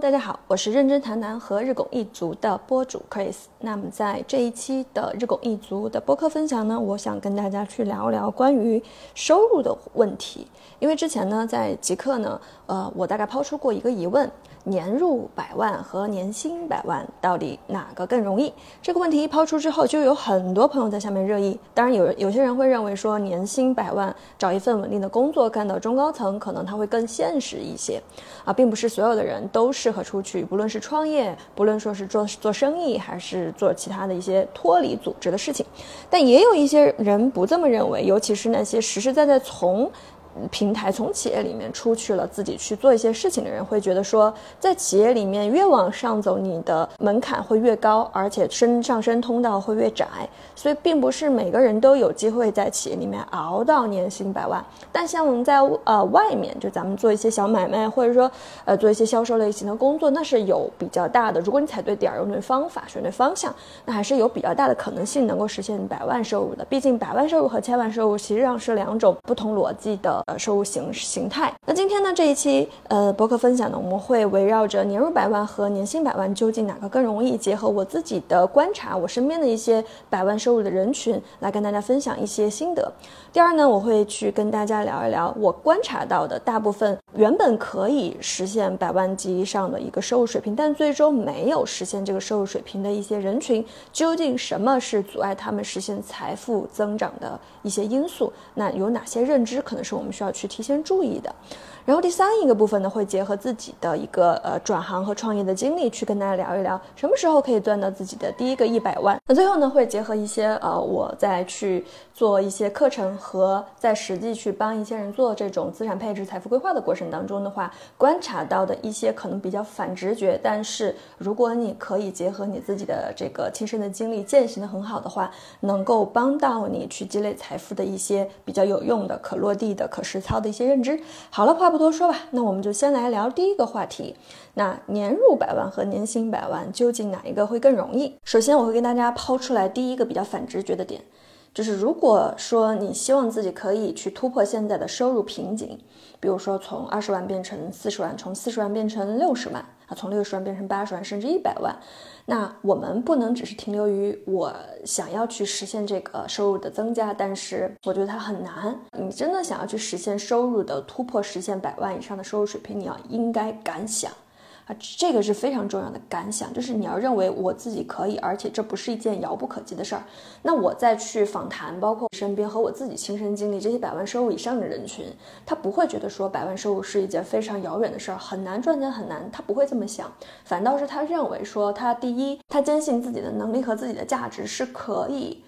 大家好，我是认真谈谈和日拱一族的播主 Chris。那么在这一期的日拱一族的播客分享呢，我想跟大家去聊聊关于收入的问题。因为之前呢，在极客呢，呃，我大概抛出过一个疑问。年入百万和年薪百万到底哪个更容易？这个问题一抛出之后，就有很多朋友在下面热议。当然，有有些人会认为说，年薪百万找一份稳定的工作，干到中高层，可能他会更现实一些。啊，并不是所有的人都适合出去，不论是创业，不论说是做做生意，还是做其他的一些脱离组织的事情。但也有一些人不这么认为，尤其是那些实实在在从。平台从企业里面出去了，自己去做一些事情的人会觉得说，在企业里面越往上走，你的门槛会越高，而且升上升通道会越窄，所以并不是每个人都有机会在企业里面熬到年薪百万。但像我们在呃外面，就咱们做一些小买卖，或者说呃做一些销售类型的工作，那是有比较大的。如果你踩对点儿，用对方法，选对方向，那还是有比较大的可能性能够实现百万收入的。毕竟百万收入和千万收入实际上是两种不同逻辑的。呃，收入形形态。那今天呢，这一期呃博客分享呢，我们会围绕着年入百万和年薪百万究竟哪个更容易，结合我自己的观察，我身边的一些百万收入的人群，来跟大家分享一些心得。第二呢，我会去跟大家聊一聊我观察到的大部分原本可以实现百万级以上的一个收入水平，但最终没有实现这个收入水平的一些人群，究竟什么是阻碍他们实现财富增长的一些因素？那有哪些认知可能是我们？需要去提前注意的。然后第三一个部分呢，会结合自己的一个呃转行和创业的经历，去跟大家聊一聊什么时候可以赚到自己的第一个一百万。那最后呢，会结合一些呃我在去做一些课程和在实际去帮一些人做这种资产配置、财富规划的过程当中的话，观察到的一些可能比较反直觉，但是如果你可以结合你自己的这个亲身的经历践行的很好的话，能够帮到你去积累财富的一些比较有用的、可落地的、可实操的一些认知。好了，话。不多说吧，那我们就先来聊第一个话题。那年入百万和年薪百万，究竟哪一个会更容易？首先，我会跟大家抛出来第一个比较反直觉的点，就是如果说你希望自己可以去突破现在的收入瓶颈，比如说从二十万变成四十万，从四十万变成六十万从六十万变成八十万，甚至一百万。那我们不能只是停留于我想要去实现这个收入的增加，但是我觉得它很难。你真的想要去实现收入的突破，实现百万以上的收入水平，你要应该敢想。这个是非常重要的感想，就是你要认为我自己可以，而且这不是一件遥不可及的事儿。那我再去访谈，包括身边和我自己亲身经历这些百万收入以上的人群，他不会觉得说百万收入是一件非常遥远的事儿，很难赚钱很难，他不会这么想，反倒是他认为说他第一，他坚信自己的能力和自己的价值是可以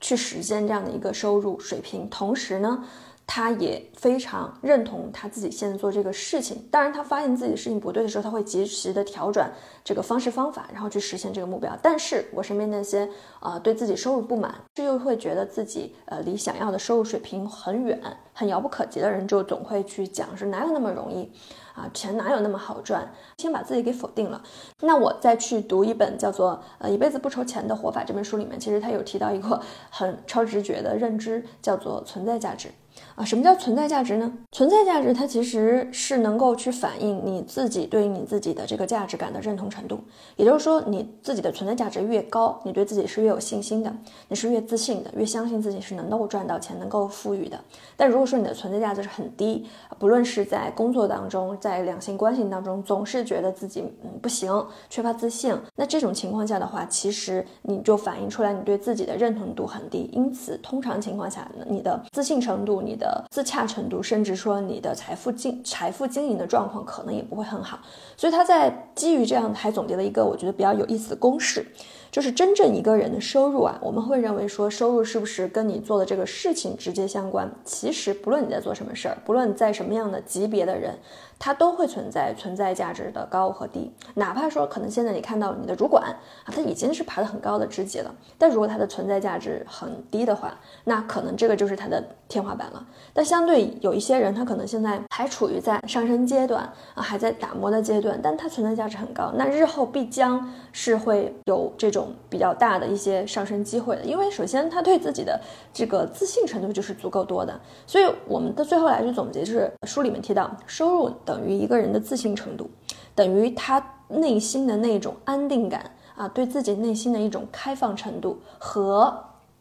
去实现这样的一个收入水平，同时呢。他也非常认同他自己现在做这个事情。当然，他发现自己的事情不对的时候，他会及时的调转这个方式方法，然后去实现这个目标。但是我身边那些呃对自己收入不满，这又会觉得自己呃离想要的收入水平很远、很遥不可及的人，就总会去讲说哪有那么容易啊，钱哪有那么好赚，先把自己给否定了。那我再去读一本叫做呃一辈子不愁钱的活法这本书里面，其实他有提到一个很超直觉的认知，叫做存在价值。啊，什么叫存在价值呢？存在价值它其实是能够去反映你自己对你自己的这个价值感的认同程度。也就是说，你自己的存在价值越高，你对自己是越有信心的，你是越自信的，越相信自己是能够赚到钱、能够富裕的。但如果说你的存在价值是很低，不论是在工作当中，在两性关系当中，总是觉得自己嗯不行，缺乏自信，那这种情况下的话，其实你就反映出来你对自己的认同度很低。因此，通常情况下，你的自信程度，你的自洽程度，甚至说你的财富经财富经营的状况，可能也不会很好。所以他在基于这样，还总结了一个我觉得比较有意思的公式，就是真正一个人的收入啊，我们会认为说收入是不是跟你做的这个事情直接相关？其实不论你在做什么事儿，不论在什么样的级别的人。它都会存在存在价值的高和低，哪怕说可能现在你看到你的主管啊，他已经是爬得很高的职级了，但如果他的存在价值很低的话，那可能这个就是他的天花板了。但相对有一些人，他可能现在还处于在上升阶段啊，还在打磨的阶段，但他存在价值很高，那日后必将是会有这种比较大的一些上升机会的。因为首先他对自己的这个自信程度就是足够多的，所以我们的最后来去总结，就是书里面提到收入的。等于一个人的自信程度，等于他内心的那种安定感啊，对自己内心的一种开放程度和，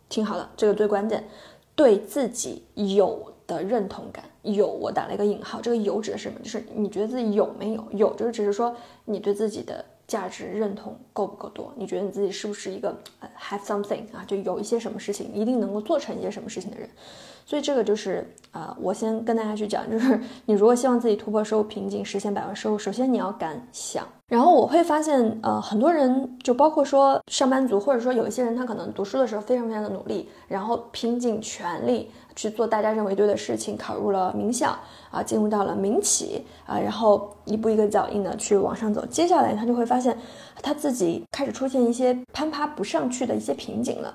听好了，这个最关键，对自己有的认同感。有，我打了一个引号，这个有指的是什么？就是你觉得自己有没有？有就是只是说你对自己的。价值认同够不够多？你觉得你自己是不是一个 have something 啊？就有一些什么事情一定能够做成一些什么事情的人？所以这个就是啊，我先跟大家去讲，就是你如果希望自己突破收入瓶颈，实现百万收入，首先你要敢想。然后我会发现，呃，很多人就包括说上班族，或者说有一些人，他可能读书的时候非常非常的努力，然后拼尽全力。去做大家认为对的事情，考入了名校啊，进入到了民企啊，然后一步一个脚印的去往上走。接下来他就会发现，他自己开始出现一些攀爬不上去的一些瓶颈了。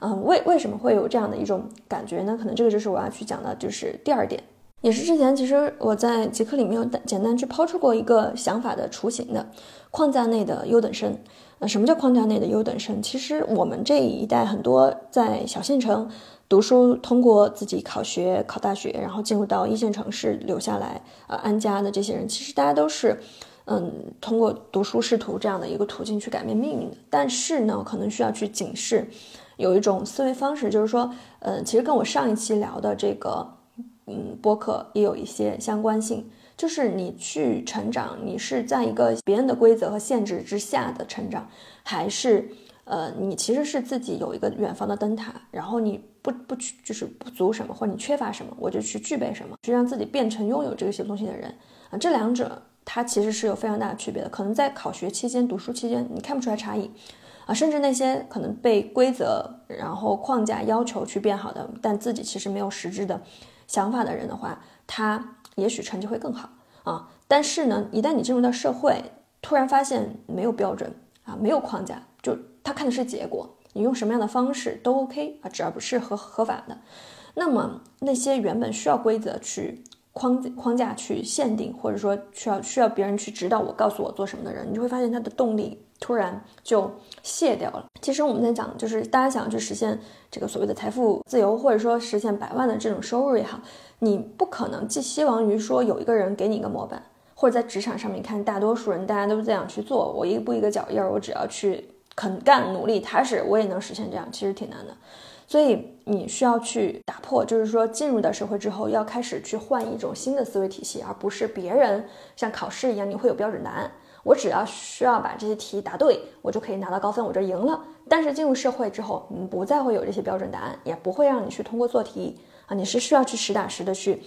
嗯，为为什么会有这样的一种感觉呢？可能这个就是我要去讲的，就是第二点，也是之前其实我在极客里面有简单去抛出过一个想法的雏形的框架内的优等生。那什么叫框架内的优等生？其实我们这一代很多在小县城。读书，通过自己考学、考大学，然后进入到一线城市留下来，呃，安家的这些人，其实大家都是，嗯，通过读书仕途这样的一个途径去改变命运的。但是呢，可能需要去警示，有一种思维方式，就是说，嗯，其实跟我上一期聊的这个，嗯，播客也有一些相关性，就是你去成长，你是在一个别人的规则和限制之下的成长，还是？呃，你其实是自己有一个远方的灯塔，然后你不不去就是不足什么，或者你缺乏什么，我就去具备什么，去让自己变成拥有这些东西的人啊。这两者它其实是有非常大的区别的。可能在考学期间、读书期间，你看不出来差异啊。甚至那些可能被规则然后框架要求去变好的，但自己其实没有实质的想法的人的话，他也许成绩会更好啊。但是呢，一旦你进入到社会，突然发现没有标准啊，没有框架，就。他看的是结果，你用什么样的方式都 OK 啊，只要不是合合法的。那么那些原本需要规则去框框架去限定，或者说需要需要别人去指导我、告诉我做什么的人，你就会发现他的动力突然就卸掉了。其实我们在讲，就是大家想要去实现这个所谓的财富自由，或者说实现百万的这种收入也好，你不可能寄希望于说有一个人给你一个模板，或者在职场上面看大多数人大家都是这样去做，我一步一个脚印儿，我只要去。肯干、努力、踏实，我也能实现这样，其实挺难的。所以你需要去打破，就是说进入到社会之后，要开始去换一种新的思维体系，而不是别人像考试一样，你会有标准答案。我只要需要把这些题答对，我就可以拿到高分，我这赢了。但是进入社会之后，你不再会有这些标准答案，也不会让你去通过做题啊，你是需要去实打实的去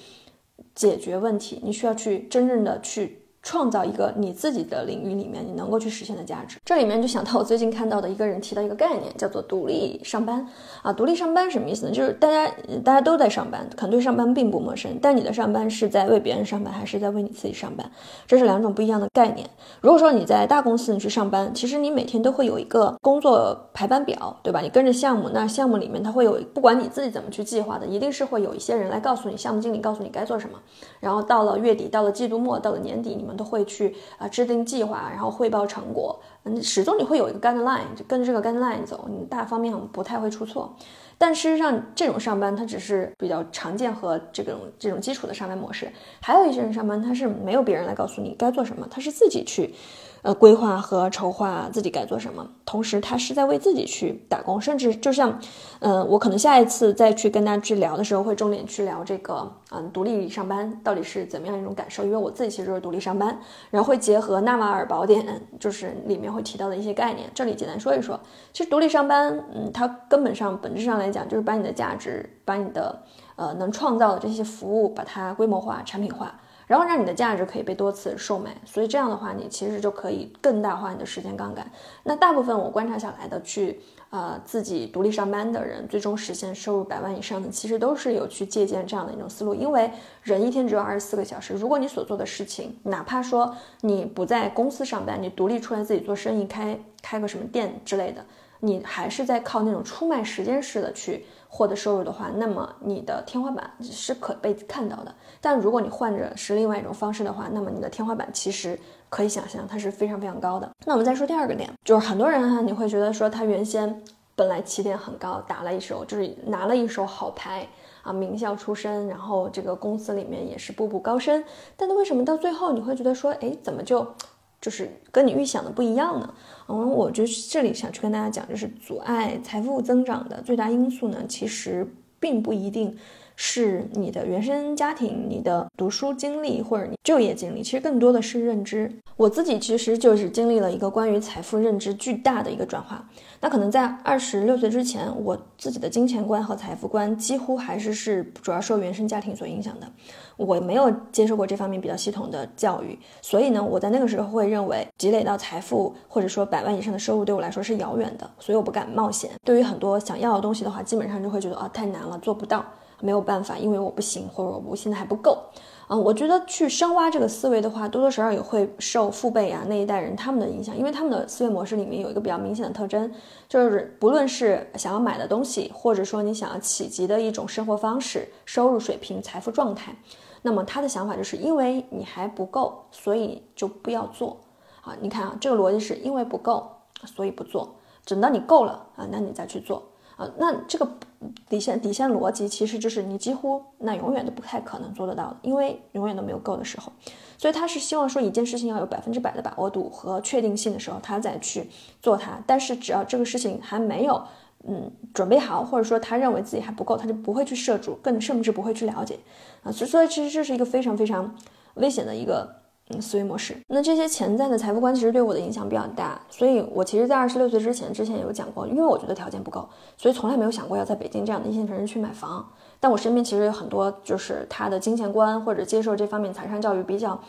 解决问题，你需要去真正的去。创造一个你自己的领域里面你能够去实现的价值。这里面就想到我最近看到的一个人提到一个概念，叫做独立上班啊。独立上班什么意思呢？就是大家大家都在上班，可能对上班并不陌生，但你的上班是在为别人上班，还是在为你自己上班？这是两种不一样的概念。如果说你在大公司你去上班，其实你每天都会有一个工作排班表，对吧？你跟着项目，那项目里面它会有，不管你自己怎么去计划的，一定是会有一些人来告诉你，项目经理告诉你该做什么。然后到了月底，到了季度末，到了年底，你们。都会去啊制定计划，然后汇报成果。嗯，始终你会有一个 guideline，就跟着这个 guideline 走，你大方面不太会出错。但事实上，这种上班它只是比较常见和这种这种基础的上班模式。还有一些人上班，他是没有别人来告诉你该做什么，他是自己去。呃，规划和筹划自己该做什么，同时他是在为自己去打工，甚至就像，嗯，我可能下一次再去跟大家去聊的时候，会重点去聊这个，嗯，独立上班到底是怎么样一种感受，因为我自己其实就是独立上班，然后会结合纳瓦尔宝典，就是里面会提到的一些概念，这里简单说一说。其实独立上班，嗯，它根本上本质上来讲，就是把你的价值，把你的呃能创造的这些服务，把它规模化、产品化。然后让你的价值可以被多次售卖，所以这样的话，你其实就可以更大化你的时间杠杆。那大部分我观察下来的，去呃自己独立上班的人，最终实现收入百万以上的，其实都是有去借鉴这样的一种思路。因为人一天只有二十四个小时，如果你所做的事情，哪怕说你不在公司上班，你独立出来自己做生意，开开个什么店之类的，你还是在靠那种出卖时间式的去。获得收入的话，那么你的天花板是可被看到的。但如果你换着是另外一种方式的话，那么你的天花板其实可以想象它是非常非常高的。那我们再说第二个点，就是很多人哈，你会觉得说他原先本来起点很高，打了一手就是拿了一手好牌啊，名校出身，然后这个公司里面也是步步高升，但他为什么到最后你会觉得说，哎，怎么就就是跟你预想的不一样呢？嗯，我觉得这里想去跟大家讲，就是阻碍财富增长的最大因素呢，其实并不一定。是你的原生家庭、你的读书经历或者你就业经历，其实更多的是认知。我自己其实就是经历了一个关于财富认知巨大的一个转化。那可能在二十六岁之前，我自己的金钱观和财富观几乎还是是主要受原生家庭所影响的。我没有接受过这方面比较系统的教育，所以呢，我在那个时候会认为积累到财富或者说百万以上的收入对我来说是遥远的，所以我不敢冒险。对于很多想要的东西的话，基本上就会觉得啊太难了，做不到。没有办法，因为我不行，或者我现在还不够。嗯，我觉得去深挖这个思维的话，多多少少也会受父辈啊那一代人他们的影响，因为他们的思维模式里面有一个比较明显的特征，就是不论是想要买的东西，或者说你想要企及的一种生活方式、收入水平、财富状态，那么他的想法就是因为你还不够，所以就不要做。啊，你看啊，这个逻辑是因为不够，所以不做，等到你够了啊，那你再去做。那这个底线底线逻辑其实就是你几乎那永远都不太可能做得到的，因为永远都没有够的时候，所以他是希望说一件事情要有百分之百的把握度和确定性的时候，他再去做它。但是只要这个事情还没有嗯准备好，或者说他认为自己还不够，他就不会去涉足，更甚至不会去了解啊。所以说其实这是一个非常非常危险的一个。思维模式，那这些潜在的财富观其实对我的影响比较大，所以我其实，在二十六岁之前，之前有讲过，因为我觉得条件不够，所以从来没有想过要在北京这样的一线城市去买房。但我身边其实有很多，就是他的金钱观或者接受这方面财商教育比较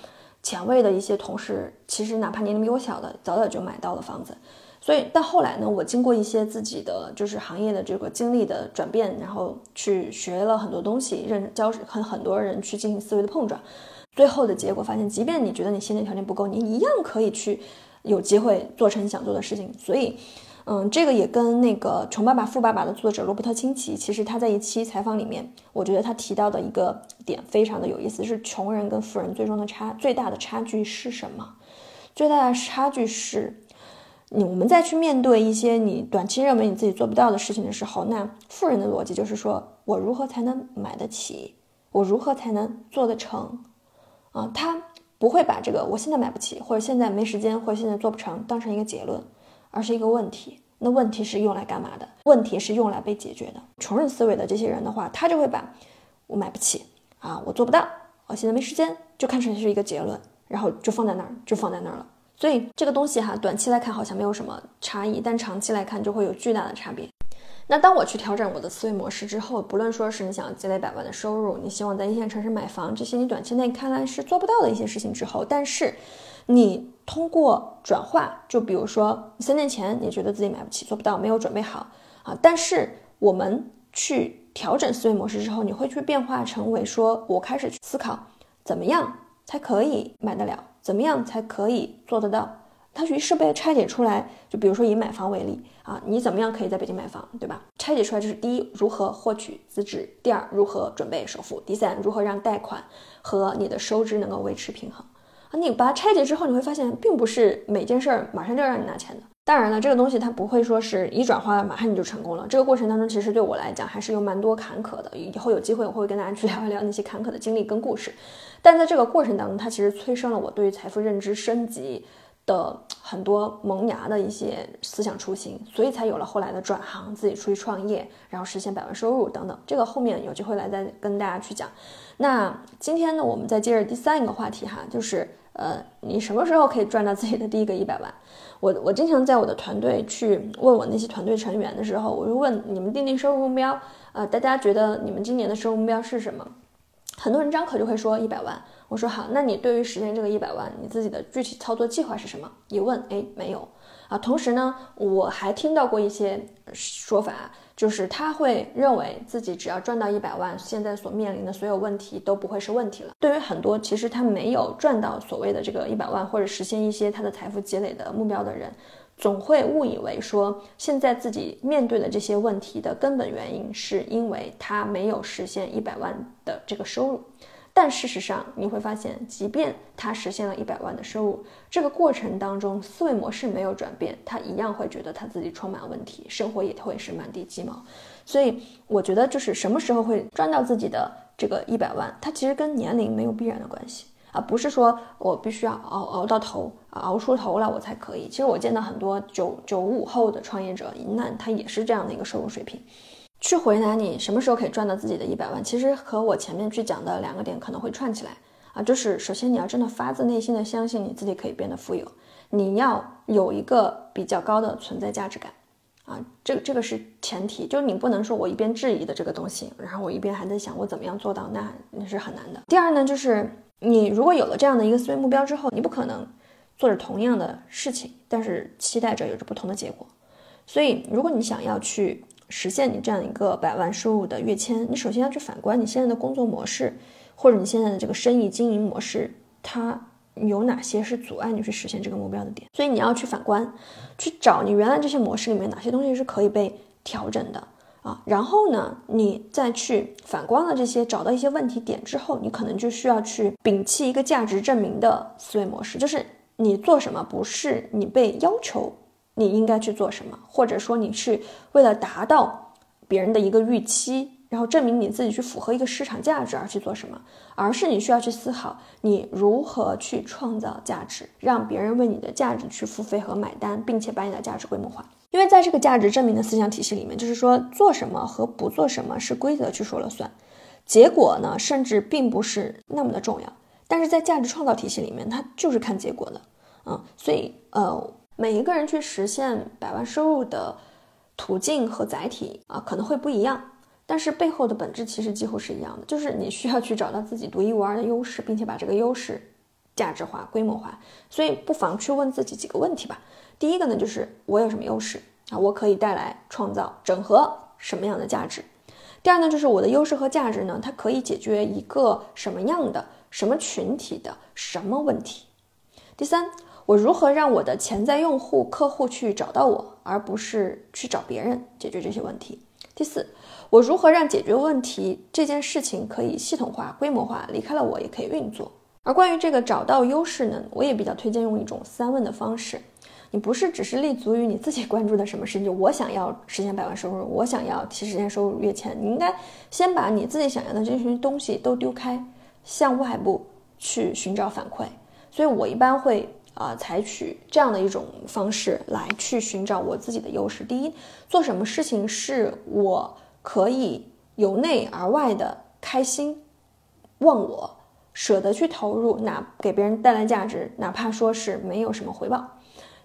前卫的一些同事，其实哪怕年龄比我小的，早早就买到了房子。所以到后来呢，我经过一些自己的就是行业的这个经历的转变，然后去学了很多东西，认教很很多人去进行思维的碰撞。最后的结果发现，即便你觉得你现在条件不够，你一样可以去有机会做成你想做的事情。所以，嗯，这个也跟那个《穷爸爸富爸爸》的作者罗伯特清崎，其实他在一期采访里面，我觉得他提到的一个点非常的有意思，是穷人跟富人最终的差最大的差距是什么？最大的差距是，你我们再去面对一些你短期认为你自己做不到的事情的时候，那富人的逻辑就是说我如何才能买得起？我如何才能做得成？啊，他不会把这个我现在买不起，或者现在没时间，或者现在做不成当成一个结论，而是一个问题。那问题是用来干嘛的？问题是用来被解决的。穷人思维的这些人的话，他就会把我买不起啊，我做不到，我现在没时间，就看成是一个结论，然后就放在那儿，就放在那儿了。所以这个东西哈，短期来看好像没有什么差异，但长期来看就会有巨大的差别。那当我去调整我的思维模式之后，不论说是你想积累百万的收入，你希望在一线城市买房，这些你短期内看来是做不到的一些事情之后，但是你通过转化，就比如说三年前你觉得自己买不起、做不到、没有准备好啊，但是我们去调整思维模式之后，你会去变化成为说，我开始去思考怎么样才可以买得了，怎么样才可以做得到。它于是被拆解出来，就比如说以买房为例啊，你怎么样可以在北京买房，对吧？拆解出来就是第一，如何获取资质；第二，如何准备首付；第三，如何让贷款和你的收支能够维持平衡。啊，你把它拆解之后，你会发现，并不是每件事儿马上就让你拿钱的。当然了，这个东西它不会说是一转化马上你就成功了。这个过程当中，其实对我来讲还是有蛮多坎坷的。以后有机会我会跟大家去 聊一聊那些坎坷的经历跟故事。但在这个过程当中，它其实催生了我对于财富认知升级。的很多萌芽的一些思想雏形，所以才有了后来的转行，自己出去创业，然后实现百万收入等等。这个后面有机会来再跟大家去讲。那今天呢，我们再接着第三一个话题哈，就是呃，你什么时候可以赚到自己的第一个一百万？我我经常在我的团队去问我那些团队成员的时候，我就问你们定定收入目标，呃，大家觉得你们今年的收入目标是什么？很多人张口就会说一百万。我说好，那你对于实现这个一百万，你自己的具体操作计划是什么？一问，哎，没有啊。同时呢，我还听到过一些说法，就是他会认为自己只要赚到一百万，现在所面临的所有问题都不会是问题了。对于很多其实他没有赚到所谓的这个一百万，或者实现一些他的财富积累的目标的人，总会误以为说，现在自己面对的这些问题的根本原因，是因为他没有实现一百万的这个收入。但事实上，你会发现，即便他实现了一百万的收入，这个过程当中思维模式没有转变，他一样会觉得他自己充满问题，生活也会是满地鸡毛。所以，我觉得就是什么时候会赚到自己的这个一百万，它其实跟年龄没有必然的关系啊，不是说我必须要熬熬到头熬出头了，我才可以。其实我见到很多九九五后的创业者，那他也是这样的一个收入水平。去回答你什么时候可以赚到自己的一百万，其实和我前面去讲的两个点可能会串起来啊，就是首先你要真的发自内心的相信你自己可以变得富有，你要有一个比较高的存在价值感啊，这个这个是前提，就是你不能说我一边质疑的这个东西，然后我一边还在想我怎么样做到，那那是很难的。第二呢，就是你如果有了这样的一个思维目标之后，你不可能做着同样的事情，但是期待着有着不同的结果，所以如果你想要去。实现你这样一个百万收入的跃迁，你首先要去反观你现在的工作模式，或者你现在的这个生意经营模式，它有哪些是阻碍你去实现这个目标的点？所以你要去反观，去找你原来这些模式里面哪些东西是可以被调整的啊。然后呢，你再去反观了这些，找到一些问题点之后，你可能就需要去摒弃一个价值证明的思维模式，就是你做什么不是你被要求。你应该去做什么，或者说你是为了达到别人的一个预期，然后证明你自己去符合一个市场价值而去做什么，而是你需要去思考你如何去创造价值，让别人为你的价值去付费和买单，并且把你的价值规模化。因为在这个价值证明的思想体系里面，就是说做什么和不做什么是规则去说了算，结果呢甚至并不是那么的重要。但是在价值创造体系里面，它就是看结果的，嗯，所以呃。每一个人去实现百万收入的途径和载体啊，可能会不一样，但是背后的本质其实几乎是一样的，就是你需要去找到自己独一无二的优势，并且把这个优势价值化、规模化。所以不妨去问自己几个问题吧。第一个呢，就是我有什么优势啊？我可以带来创造、整合什么样的价值？第二呢，就是我的优势和价值呢，它可以解决一个什么样的、什么群体的什么问题？第三。我如何让我的潜在用户、客户去找到我，而不是去找别人解决这些问题？第四，我如何让解决问题这件事情可以系统化、规模化，离开了我也可以运作？而关于这个找到优势呢，我也比较推荐用一种三问的方式。你不是只是立足于你自己关注的什么事情，就我想要实现百万收入，我想要提实现收入跃迁，你应该先把你自己想要的这些东西都丢开，向外部去寻找反馈。所以我一般会。啊，采取这样的一种方式来去寻找我自己的优势。第一，做什么事情是我可以由内而外的开心、忘我、舍得去投入，哪给别人带来价值，哪怕说是没有什么回报。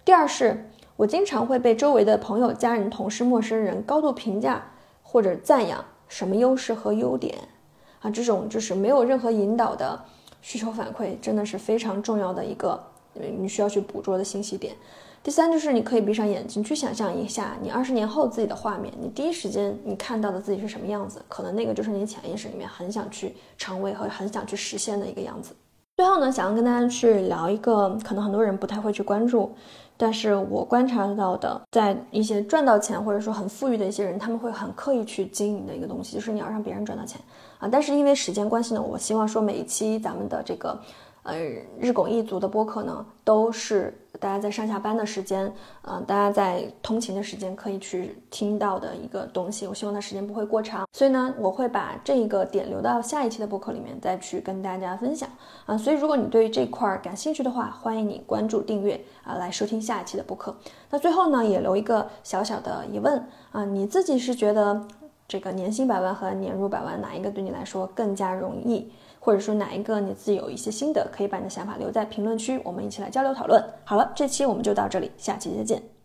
第二，是我经常会被周围的朋友、家人、同事、陌生人高度评价或者赞扬什么优势和优点啊，这种就是没有任何引导的需求反馈，真的是非常重要的一个。你需要去捕捉的信息点。第三就是你可以闭上眼睛去想象一下你二十年后自己的画面，你第一时间你看到的自己是什么样子，可能那个就是你潜意识里面很想去成为和很想去实现的一个样子。最后呢，想要跟大家去聊一个可能很多人不太会去关注，但是我观察到的，在一些赚到钱或者说很富裕的一些人，他们会很刻意去经营的一个东西，就是你要让别人赚到钱啊。但是因为时间关系呢，我希望说每一期咱们的这个。呃，日拱一卒的播客呢，都是大家在上下班的时间，呃，大家在通勤的时间可以去听到的一个东西。我希望它时间不会过长，所以呢，我会把这个点留到下一期的播客里面再去跟大家分享啊。所以如果你对这块感兴趣的话，欢迎你关注订阅啊，来收听下一期的播客。那最后呢，也留一个小小的疑问啊，你自己是觉得这个年薪百万和年入百万哪一个对你来说更加容易？或者说哪一个你自己有一些心得，可以把你的想法留在评论区，我们一起来交流讨论。好了，这期我们就到这里，下期再见。